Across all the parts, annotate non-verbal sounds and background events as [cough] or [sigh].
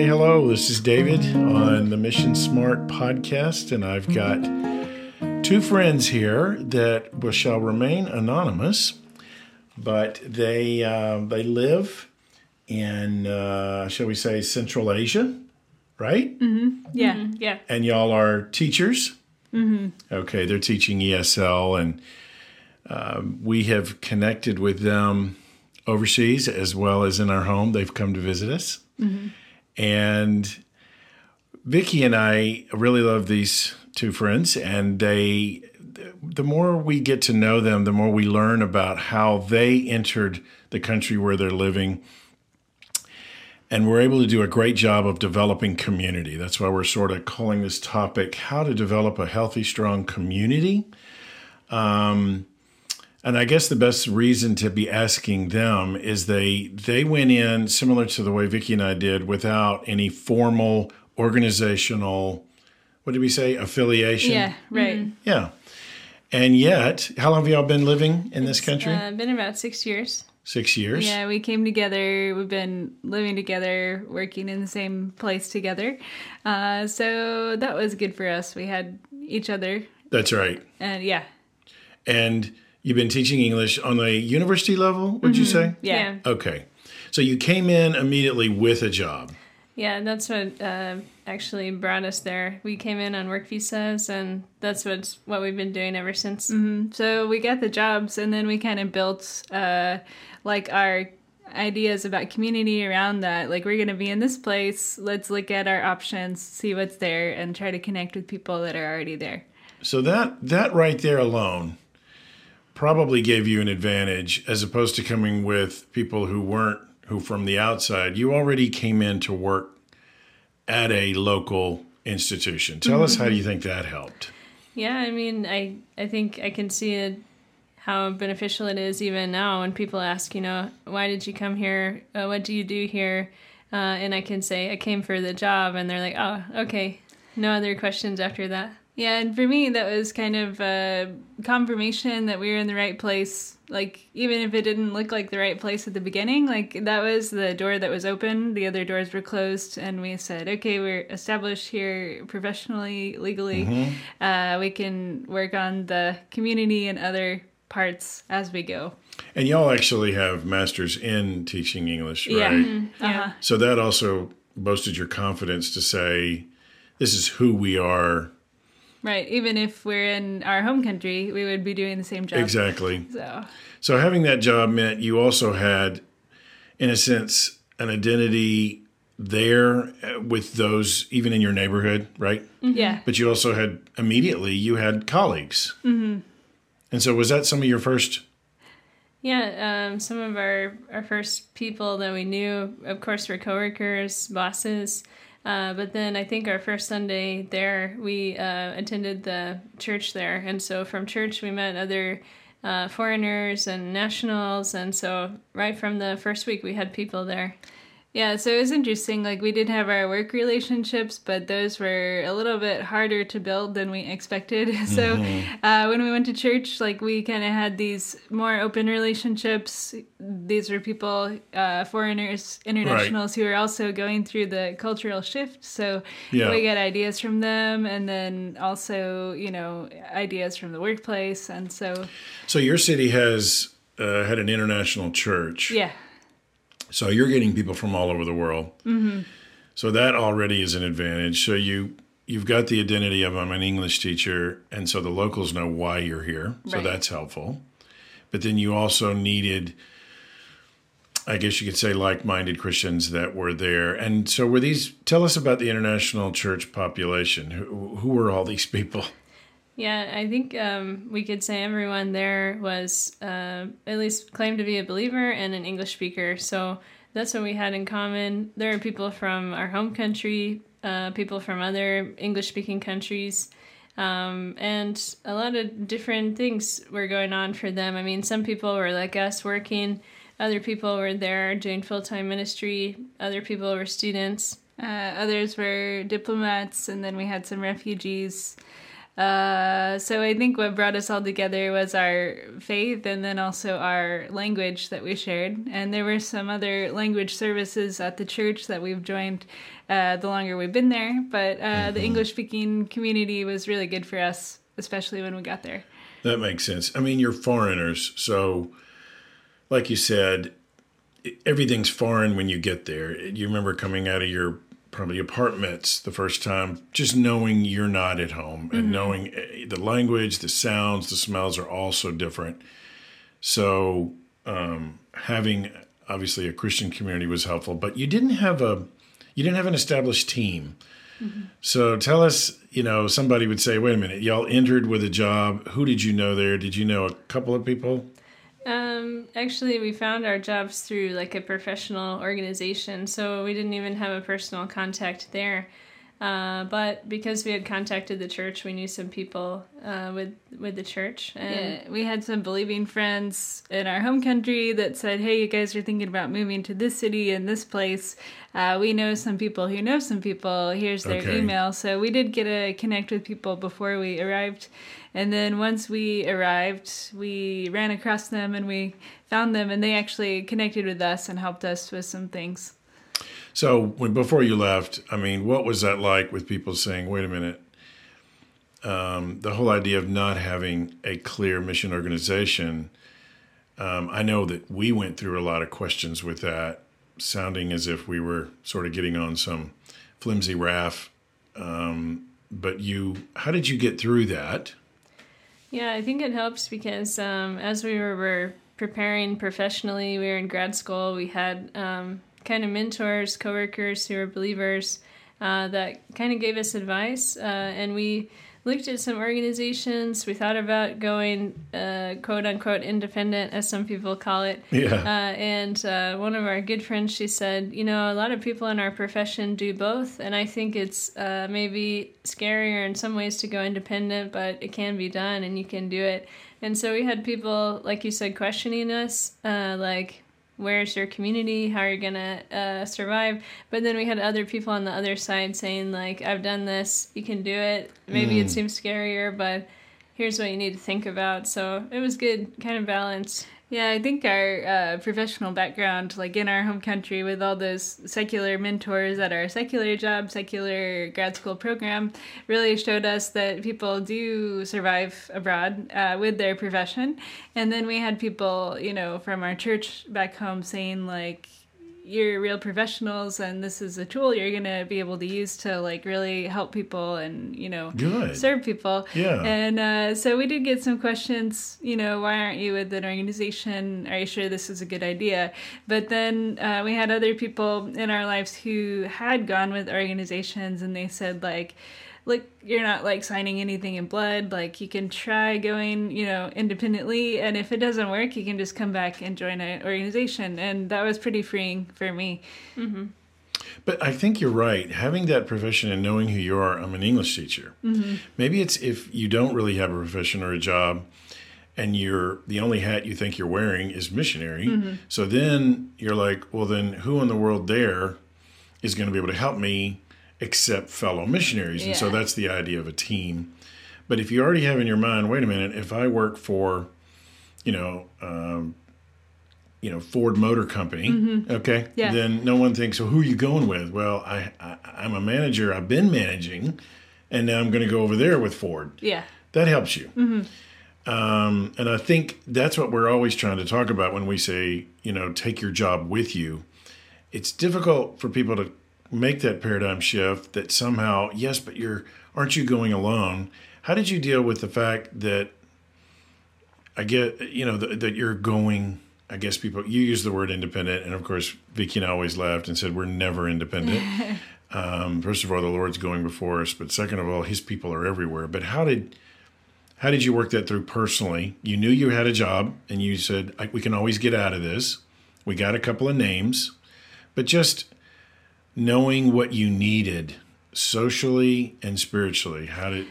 Okay, hello. This is David on the Mission Smart podcast, and I've got two friends here that shall remain anonymous, but they uh, they live in uh, shall we say Central Asia, right? Mm-hmm. Yeah, yeah. And y'all are teachers. Mm-hmm. Okay, they're teaching ESL, and um, we have connected with them overseas as well as in our home. They've come to visit us, and Vicky and I really love these two friends, and they. The more we get to know them, the more we learn about how they entered the country where they're living and we're able to do a great job of developing community. That's why we're sort of calling this topic "How to Develop a Healthy, Strong Community." Um, and I guess the best reason to be asking them is they they went in similar to the way Vicky and I did, without any formal organizational. What did we say? Affiliation. Yeah, right. Yeah. And yet, how long have y'all been living in this country? Uh, been about six years. Six years. Yeah, we came together. We've been living together, working in the same place together. Uh, so that was good for us. We had each other. That's right. And yeah, And you've been teaching English on the university level, would you say? yeah. Okay. So you came in immediately with a job. Yeah, that's what uh, actually brought us there. We came in on work visas, and that's what's what we've been doing ever since. So we got the jobs, and then we kind of built uh, like our ideas about community around that. Like, we're going to be in this place. Let's look at our options, see what's there, and try to connect with people that are already there. So that that right there alone probably gave you an advantage as opposed to coming with people who weren't who from the outside. You already came in to work at a local institution. Tell us how do you think that helped? Yeah, I mean, I I think I can see it, how beneficial it is even now when people ask, you know, why did you come here? Uh, what do you do here? Uh, and I can say I came for the job, and they're like, oh, okay, no other questions after that. Yeah, and for me, that was kind of a confirmation that we were in the right place. Like, even if it didn't look like the right place at the beginning, like, that was the door that was open. The other doors were closed, and we said, okay, we're established here professionally, legally. Uh, we can work on the community and other parts as we go. And y'all actually have masters in teaching English, right? Yeah. Uh-huh. So that also boasted your confidence to say, this is who we are. Right. Even if we're in our home country, we would be doing the same job. Exactly. So, So having that job meant you also had, in a sense, an identity there uh, with those, even in your neighborhood, right? yeah. But you also had immediately you had colleagues. Mm-hmm. And so was that some of your first? Yeah, um, some of our, our first people that we knew, of course, were coworkers, bosses. Uh, but then I think our first Sunday there, we uh, attended the church there. And so from church, we met other uh, foreigners and nationals. And so right from the first week, we had people there. Yeah, so it was interesting. Like, we did have our work relationships, but those were a little bit harder to build than we expected. [laughs] So, uh, when we went to church, like, we kind of had these more open relationships. These were people, uh, foreigners, internationals, who were also going through the cultural shift. So, Yeah. we got ideas from them, and then also, you know, ideas from the workplace. And so, So your city has uh, had an international church. yeah. So you're getting people from all over the world. Mm-hmm. So that already is an advantage. So you you've got the identity of I'm an English teacher, and so the locals know why you're here. So Right. that's helpful. But then you also needed, I guess you could say, like-minded Christians that were there. And so were these? Tell us about the international church population. Who, who were all these people? Yeah, I think um, we could say everyone there was uh, at least claimed to be a believer and an English speaker. So that's what we had in common. There are people from our home country, uh, people from other English speaking countries, um, and a lot of different things were going on for them. I mean, some people were like us working, other people were there doing full time ministry, other people were students. Uh, others were diplomats, and then we had some refugees. Uh, so I think what brought us all together was our faith and then also our language that we shared. And there were some other language services at the church that we've joined uh, the longer we've been there. But uh, mm-hmm. the English speaking community was really good for us, especially when we got there. That makes sense. I mean, you're foreigners. So, like you said, everything's foreign when you get there. You remember coming out of your probably apartments the first time, just knowing you're not at home and mm-hmm. knowing eh, the language, the sounds, the smells are all so different. So um, having obviously a Christian community was helpful, but you didn't have a you didn't have an established team. Mm-hmm. So tell us, you know, somebody would say, "Wait a minute, y'all entered with a job. Who did you know there? Did you know a couple of people?" Um, actually, we found our jobs through like a professional organization, so we didn't even have a personal contact there. Uh, but because we had contacted the church, we knew some people uh, with with the church. And yeah, we had some believing friends in our home country that said, "Hey, you guys are thinking about moving to this city and this place. Uh, we know some people who know some people. Here's their okay. email." So we did get to connect with people before we arrived, and then once we arrived, we ran across them and we found them, and they actually connected with us and helped us with some things. So when before you left, I mean, what was that like with people saying, "Wait a minute"? Um, the whole idea of not having a clear mission organization. Um, I know that we went through a lot of questions with that, sounding as if we were sort of getting on some flimsy raft. Um, but you, how did you get through that? Yeah, I think it helps because um, as we were, were, preparing professionally, we were in grad school. We had um, kind of mentors, coworkers who were believers uh, that kind of gave us advice. Uh, and we looked at some organizations. We thought about going uh, quote unquote independent, as some people call it. Yeah. Uh, and uh, one of our good friends, she said, you know, a lot of people in our profession do both. And I think it's uh, maybe scarier in some ways to go independent, but it can be done and you can do it. And so we had people, like you said, questioning us, like, where's your community? How are you gonna uh, survive? But then we had other people on the other side saying like i've done this. You can do it. Maybe mm. it seems scarier but here's what you need to think about. So it was good kind of balance yeah, I think our uh, professional background, like in our home country, with all those secular mentors at our secular job, secular grad school program, really showed us that people do survive abroad uh, with their profession. And then we had people, you know, from our church back home saying, like, you're real professionals and this is a tool you're going to be able to use to like really help people and you know Good. serve people. Yeah. And uh, so we did get some questions you know why aren't you with an organization? Are you sure this is a good idea? But then uh, we had other people in our lives who had gone with organizations and they said like like you're not like signing anything in blood like you can try going you know independently and if it doesn't work you can just come back and join an organization and that was pretty freeing for me mm-hmm. but i think you're right having that profession and knowing who you are i'm an english teacher mm-hmm. maybe it's if you don't really have a profession or a job and you're the only hat you think you're wearing is missionary mm-hmm. so then you're like well then who in the world there is going to be able to help me except fellow missionaries. And so that's the idea of a team. But if you already have in your mind, wait a minute, if I work for, you know, um, you know Ford Motor Company, mm-hmm. okay, yeah. then no one thinks, well, who are you going with? Well, I, I I'm a manager. I've been managing, and now I'm going to go over there with Ford. Yeah, that helps you. Mm-hmm. Um, and I think that's what we're always trying to talk about when we say, you know, take your job with you. It's difficult for people to make that paradigm shift that somehow, yes, but you're aren't you going alone? How did you deal with the fact that I get, you know, that, that you're going, I guess people, you use the word independent. And of course, Vicky and I always laughed and said, we're never independent. [laughs] um, first of all, the Lord's going before us, but second of all, his people are everywhere. But how did, how did you work that through personally? You knew you had a job and you said, we can always get out of this. We got a couple of names, but just knowing what you needed socially and spiritually how did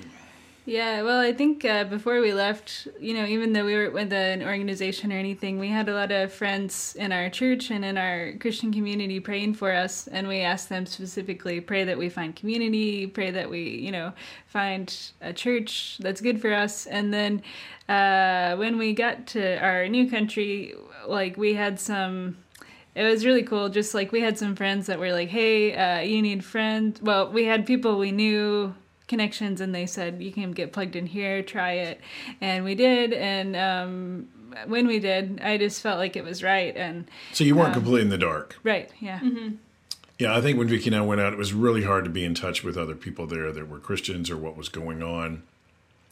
Yeah, well, I think uh, before we left, you know, even though we were with an organization or anything, we had a lot of friends in our church and in our Christian community praying for us. And we asked them specifically pray that we find community, pray that we, you know, find a church that's good for us. And then uh, when we got to our new country, like we had some it was really cool. Just like we had some friends that were like, "Hey, uh, you need friends." Well, we had people we knew connections, and they said you can get plugged in here, try it, and we did. And um, when we did, I just felt like it was right. And so you weren't um, completely in the dark, right? Yeah. Mm-hmm. Yeah, I think when Vicky and I went out, it was really hard to be in touch with other people there that were Christians or what was going on.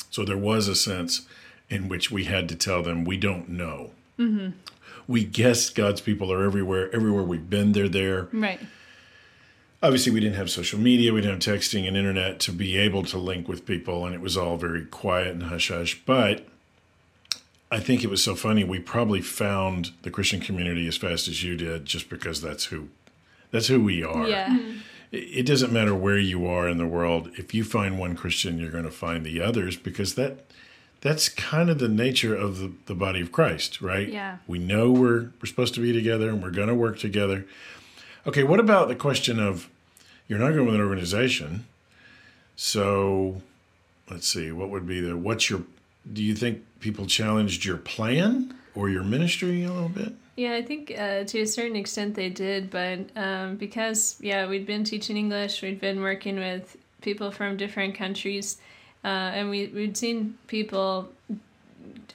So there was a sense in which we had to tell them we don't know. Mm-hmm we guess God's people are everywhere. Everywhere we've been, they're there. Right. Obviously, we didn't have social media, we didn't have texting and internet to be able to link with people, and it was all very quiet and hush hush. But I think it was so funny. We probably found the Christian community as fast as you did, just because that's who that's who we are. Yeah. Mm-hmm. It doesn't matter where you are in the world. If you find one Christian, you're going to find the others because that that's kind of the nature of the, the body of Christ, right? Yeah. We know we're we're supposed to be together and we're going to work together. Okay, what about the question of you're not going with an organization? So, let's see, what would be the what's your do you think people challenged your plan or your ministry a little bit? Yeah, I think uh, to a certain extent they did, but um, because yeah, we'd been teaching English, we'd been working with people from different countries uh, and we we'd seen people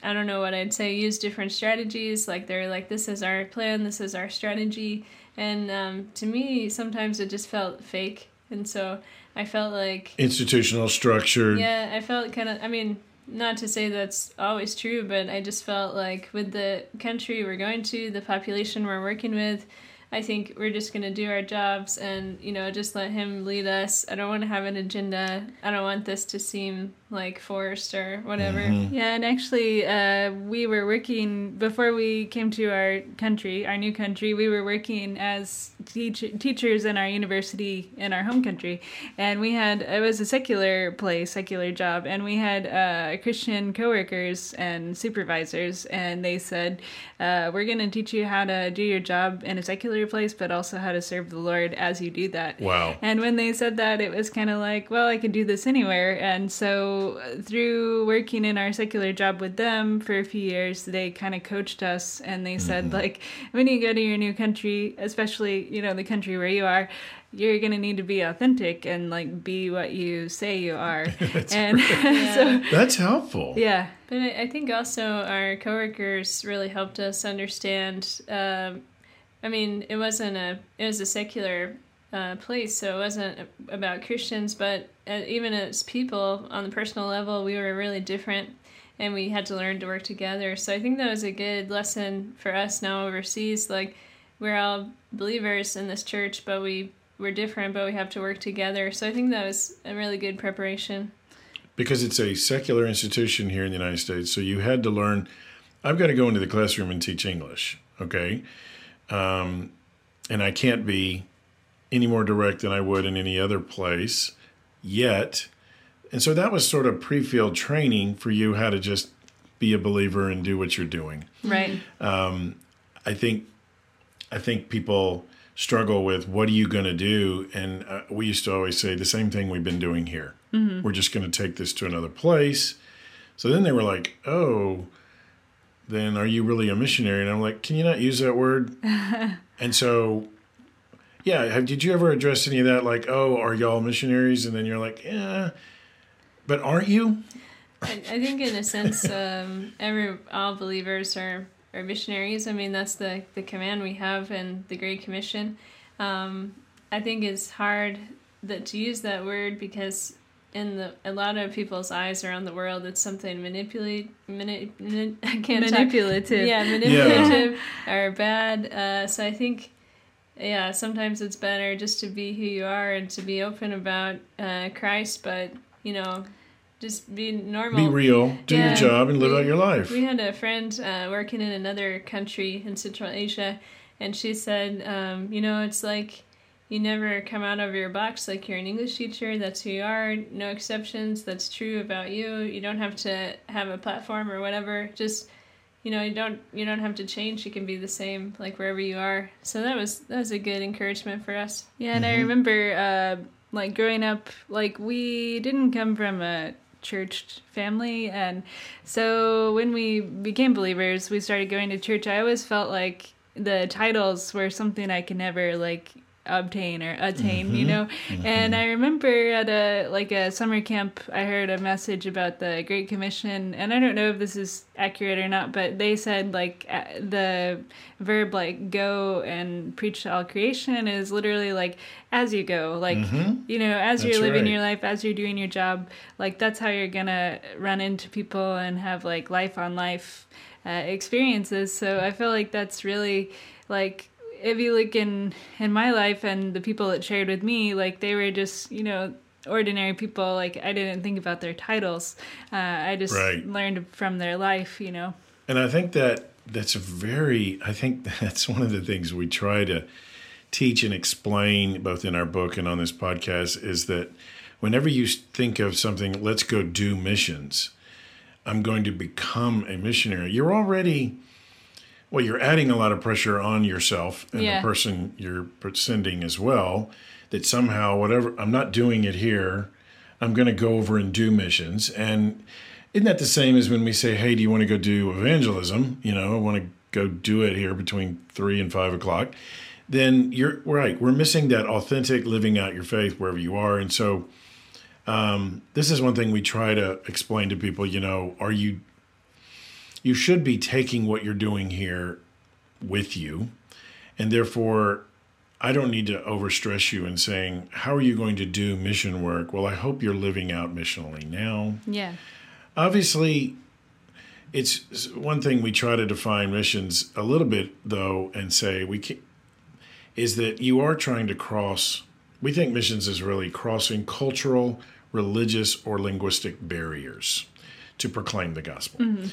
I don't know what I'd say use different strategies. Like they're like this is our plan. This is our strategy. And um, to me sometimes it just felt fake. And so I felt like institutional structure. Yeah I felt kind of I mean not to say that's always true but I just felt like with the country we're going to the population we're working with I think we're just going to do our jobs and, you know, just let him lead us. I don't want to have an agenda. I don't want this to seem like forced or whatever. Mm-hmm. Yeah, and actually, uh, we were working before we came to our country, our new country. We were working as teach- teachers in our university in our home country, and we had it was a secular place, secular job, and we had uh, Christian coworkers and supervisors, and they said, uh, "We're going to teach you how to do your job in a secular place, but also how to serve the Lord as you do that." Wow! And when they said that, it was kind of like, "Well, I could do this anywhere," and so through working in our secular job with them for a few years, they kind of coached us and they said mm-hmm. like when you go to your new country, especially you know the country where you are, you're gonna need to be authentic and like be what you say you are. [laughs] and [laughs] so that's helpful. Yeah, but I think also our coworkers really helped us understand. Um, I mean, it wasn't a it was a secular uh, place. So it wasn't about Christians, but uh, even as people on the personal level, we were really different and we had to learn to work together. So I think that was a good lesson for us now overseas. Like, we're all believers in this church, but we, we're different, but we have to work together. So I think that was a really good preparation. Because it's a secular institution here in the United States, so you had to learn. I've got to go into the classroom and teach English, okay? Um, and I can't be any more direct than I would in any other place yet. And so that was sort of pre-field training for you how to just be a believer and do what you're doing. Right. Um, I think I think people struggle with what are you going to do, and uh, we used to always say the same thing we've been doing here. Mm-hmm. We're just going to take this to another place. So then they were like, "Oh, then are you really a missionary?" And I'm like, "Can you not use that word?" [laughs] and so yeah. Have, did you ever address any of that? Like, oh, are y'all missionaries? And then you're like, yeah, but aren't you? I, I think, in a sense, um, every all believers are are missionaries. I mean, that's the the command we have in the Great Commission. Um, I think it's hard that to use that word because in the a lot of people's eyes around the world, it's something manipulate, mani, mani, [laughs] I can't manipulative. Talk, yeah, manipulative yeah. or bad. Uh, so I think yeah, sometimes it's better just to be who you are and to be open about uh, Christ, but you know, just be normal. Be real, do yeah, your job, and live we, out your life. We had a friend uh, working in another country in Central Asia, and she said, um, you know, it's like you never come out of your box like you're an English teacher. That's who you are. No exceptions. That's true about you. You don't have to have a platform or whatever. Just you know, you don't you don't have to change. You can be the same like wherever you are. So that was that was a good encouragement for us. Yeah, and I remember uh, like growing up, like we didn't come from a church family, and so when we became believers, we started going to church. I always felt like the titles were something I could never like obtain or attain you mm-hmm. know? Mm-hmm. And i remember at a like a summer camp i heard a message about the great commission and i don't know if this is accurate or not but they said like the verb like go and preach to all creation is literally like as you go like mm-hmm. you know as That's you're living right. your life as you're doing your job like that's how you're gonna run into people and have like life on life uh, experiences. So i feel like that's really like if you look in in my life and the people that shared with me like they were just you know ordinary people. Like i didn't think about their titles. Uh, i just Right. learned from their life you know. And I think that that's very, I think [laughs] that's one of the things we try to teach and explain both in our book and on this podcast is that whenever you think of something, let's go do missions, I'm going to become a missionary, you're already, well, you're adding a lot of pressure on yourself and Yeah. the person you're sending as well. That somehow, whatever, I'm not doing it here. I'm going to go over and do missions. And isn't that the same as when we say, hey, do you want to go do evangelism? You know, I want to go do it here between three and five o'clock. Then you're right. We're missing that authentic living out your faith wherever you are. And so, um, this is one thing we try to explain to people. You know, are you, you should be taking what you're doing here with you. And therefore, I don't need to overstress you in saying, how are you going to do mission work? Well, I hope you're living out missionally now yeah obviously it's one thing we try to define missions a little bit though and say we can is that you are trying to cross we think missions is really crossing cultural religious or linguistic barriers to proclaim the gospel mm-hmm.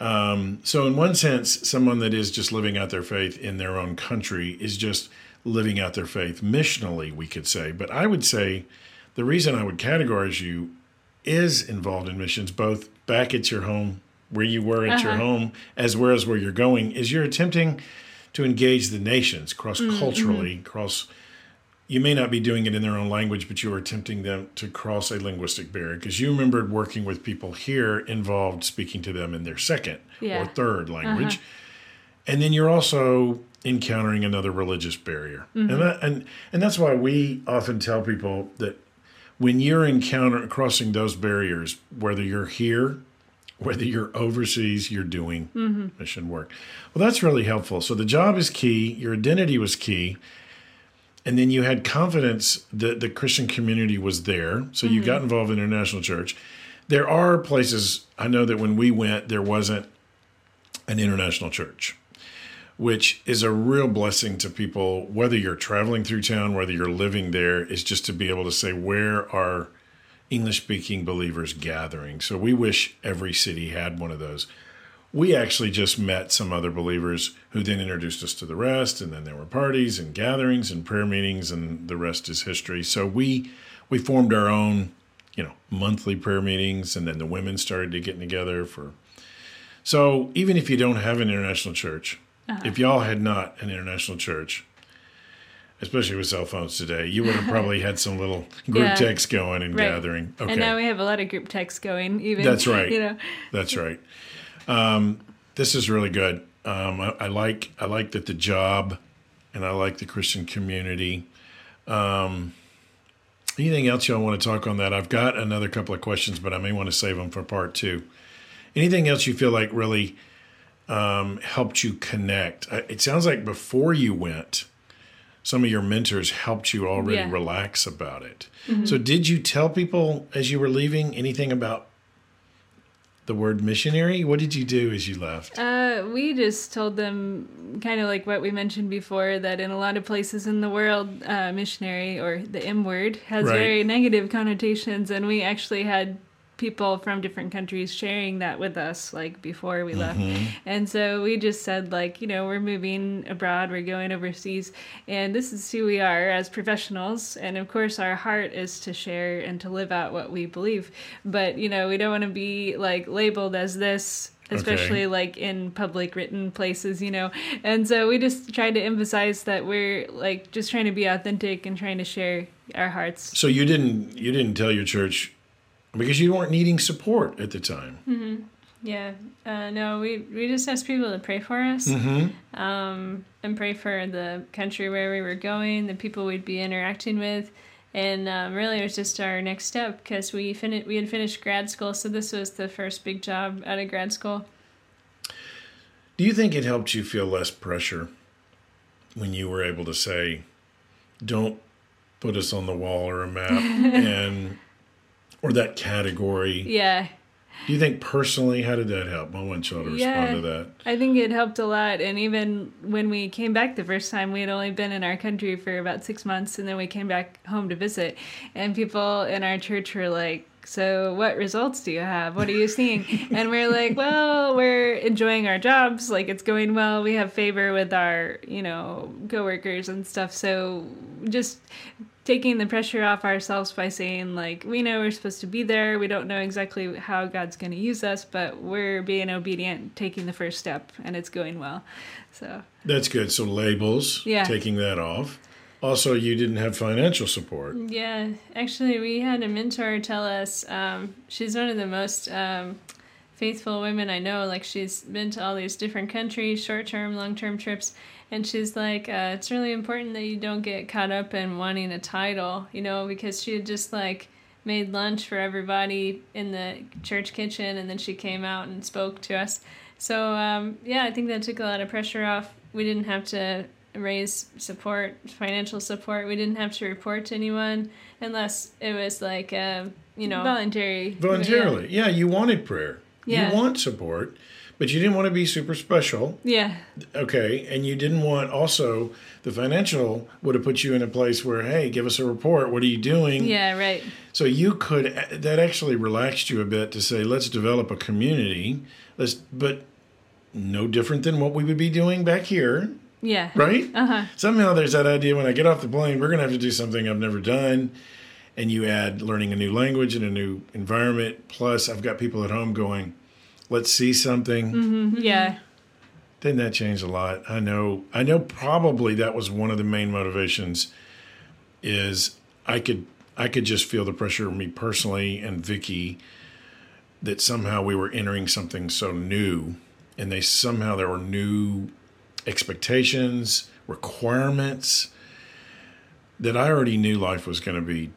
Um, so in one sense someone that is just living out their faith in their own country is just living out their faith missionally we could say but i would say the reason i would categorize you is involved in missions, both back at your home, where you were at your Uh-huh. home, as well as where you're going, is you're attempting to engage the nations cross culturally, cross. You may not be doing it in their own language, but you are tempting them to cross a linguistic barrier because you remembered working with people here involved speaking to them in their second Yeah. or third language, uh-huh. and then you're also encountering another religious barrier, and mm-hmm. that, and and that's why we often tell people that when you're encountering crossing those barriers, whether you're here, whether you're overseas, you're doing mm-hmm. mission work. Well, that's really helpful. So the job is key, your identity was key, and then you had confidence that the Christian community was there. So you mm. got involved in international church. There are places I know that when we went, there wasn't an international church which is a real blessing to people, whether you're traveling through town, whether you're living there, is just to be able to say, where are English speaking believers gathering? So we wish every city had one of those. We actually just met some other believers who then introduced us to the rest, and then there were parties and gatherings and prayer meetings, and the rest is history. So we we formed our own, you know, monthly prayer meetings, and then the women started to get together for. So even if you don't have an international church, uh-huh. if y'all had not an international church, especially with cell phones today, you would have probably had some little [laughs] group Yeah. text going and Right. gathering. Okay, and now we have a lot of group texts going even That's [laughs] right. you know that's right. Um, this is really good. Um, I, I like I like that the job, and I like the Christian community. Um, anything else y'all want to talk on that? I've got another couple of questions, but I may want to save them for part two. Anything else you feel like really um, helped you connect? It sounds like before you went, some of your mentors helped you already Yeah. relax about it. So, did you tell people as you were leaving anything about the word missionary? What did you do as you left? Uh, we just told them kind of like what we mentioned before that in a lot of places in the world, uh, missionary or the M word has Right. very negative connotations, and we actually had people from different countries sharing that with us like before we left. Mm-hmm. And so we just said like you know we're moving abroad we're going overseas and this is who we are as professionals. And of course our heart is to share and to live out what we believe. But you know we don't want to be like labeled as this especially Okay. like in public written places you know? And so we just tried to emphasize that we're like just trying to be authentic and trying to share our hearts. So you didn't you didn't tell your church because you weren't needing support at the time. Yeah. Uh, no, we, we just asked people to pray for us Mm-hmm. um, and pray for the country where we were going, the people we'd be interacting with. And um, really, it was just our next step because we, fin- we had finished grad school. So this was the first big job out of grad school. Do you think it helped you feel less pressure when you were able to say, "Don't put us on the wall or a map," [laughs] and or that category? yeah Do you think personally, how did that help? I want y'all to respond to that. I think it helped a lot. And even when we came back the first time, we had only been in our country for about six months, and then we came back home to visit. And people in our church were like, so what results do you have what are you seeing [laughs] and we're like well we're enjoying our jobs like it's going well we have favor with our you know coworkers and stuff so just taking the pressure off ourselves by saying like we know we're supposed to be there we don't know exactly how god's going to use us but we're being obedient taking the first step and it's going well so That's good. So labels, Yeah. taking that off. Also, you didn't have financial support. Yeah, actually, we had a mentor tell us um, she's one of the most um, faithful women I know. Like, she's been to all these different countries, short term, long term trips. And she's like, uh, it's really important that you don't get caught up in wanting a title, you know, because she had just like made lunch for everybody in the church kitchen and then she came out and spoke to us. So, um, yeah, I think that took a lot of pressure off. We didn't have to raise support, financial support. We didn't have to report to anyone unless it was like, uh, you know, voluntary Voluntarily. Yeah, you wanted prayer. Yeah. You want support, but you didn't want to be super special. yeah Okay. And you didn't want also the financial would have put you in a place where, hey, give us a report. What are you doing? yeah right So you could, that actually relaxed you a bit to say, let's develop a community. Let's, but no different than what we would be doing back here, yeah right? uh-huh Somehow there's that idea when I get off the plane, we're going to have to do something I've never done. And you add learning a new language and a new environment. Plus, I've got people at home going, let's see something. Mm-hmm, mm-hmm. yeah Didn't that change a lot? I know. I know. Probably that was one of the main motivations. Is I could I could just feel the pressure of me personally and Vicky that somehow we were entering something so new, and they somehow there were new expectations, requirements that I already knew life was going to be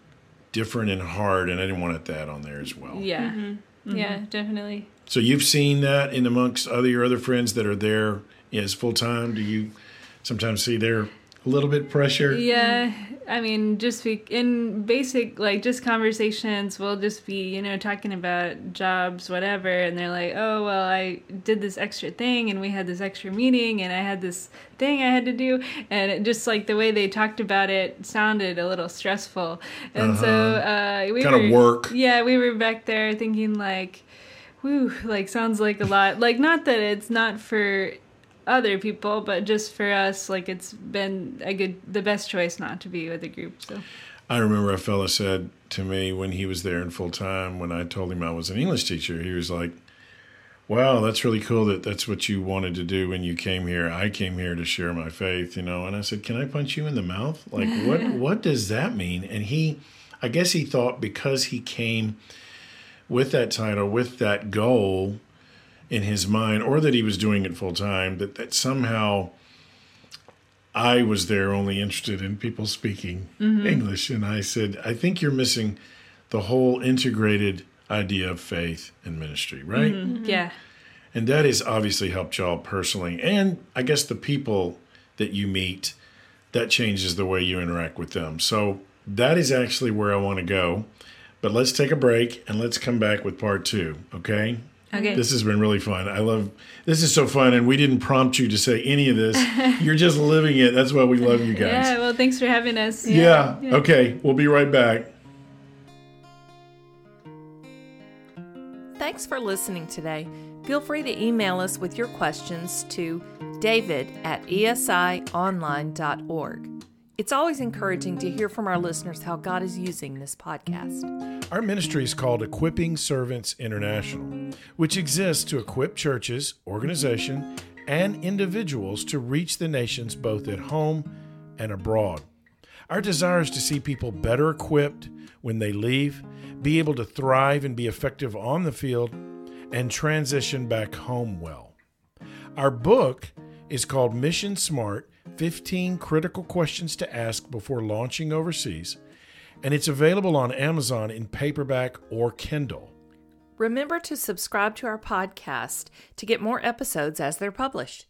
different and hard, and I didn't want that on there as well. yeah mm-hmm. Mm-hmm. yeah, definitely. So you've seen that in amongst other your other friends that are there as full time. Do you sometimes see their a little bit pressure? Yeah, I mean, just be, in basic, like, just conversations, we'll just be, you know, talking about jobs, whatever, and they're like, oh, well, I did this extra thing, and we had this extra meeting, and I had this thing I had to do, and it just, like, the way they talked about it sounded a little stressful. And so, uh, we Kinda work. Yeah, we were back there thinking, like, whew, like, sounds like a lot. Like, not that it's not for other people, but just for us, like it's been a good, the best choice not to be with a group. So I remember a fella said to me when he was there in full time, when I told him I was an English teacher, he was like, Wow, that's really cool that that's what you wanted to do when you came here. I came here to share my faith, you know. And I said, Can I punch you in the mouth? Like, what [laughs] what does that mean? And he I guess he thought because he came with that title, with that goal in his mind, or that he was doing it full time, that, that somehow I was there only interested in people speaking mm-hmm. English. And I said, I think you're missing the whole integrated idea of faith and ministry, right? Mm-hmm. Mm-hmm. yeah, And that has obviously helped y'all personally. And I guess the people that you meet, that changes the way you interact with them. So that is actually where I want to go. But let's take a break and let's come back with part two, okay? Okay, This has been really fun. I love this is so fun and we didn't prompt you to say any of this. [laughs] You're just living it. That's why we love you guys. yeah. Well, thanks for having us. Yeah. Okay. We'll be right back. Thanks for listening today. Feel free to email us with your questions to david at esionline.org. It's always encouraging to hear from our listeners how God is using this podcast. Our ministry is called Equipping Servants International, which exists to equip churches, organizations, and individuals to reach the nations both at home and abroad. Our desire is to see people better equipped when they leave, be able to thrive and be effective on the field, and transition back home well. Our book is called Mission Smart 15 Critical Questions to Ask Before Launching Overseas, and it's available on Amazon in paperback or Kindle. Remember to subscribe to our podcast to get more episodes as they're published.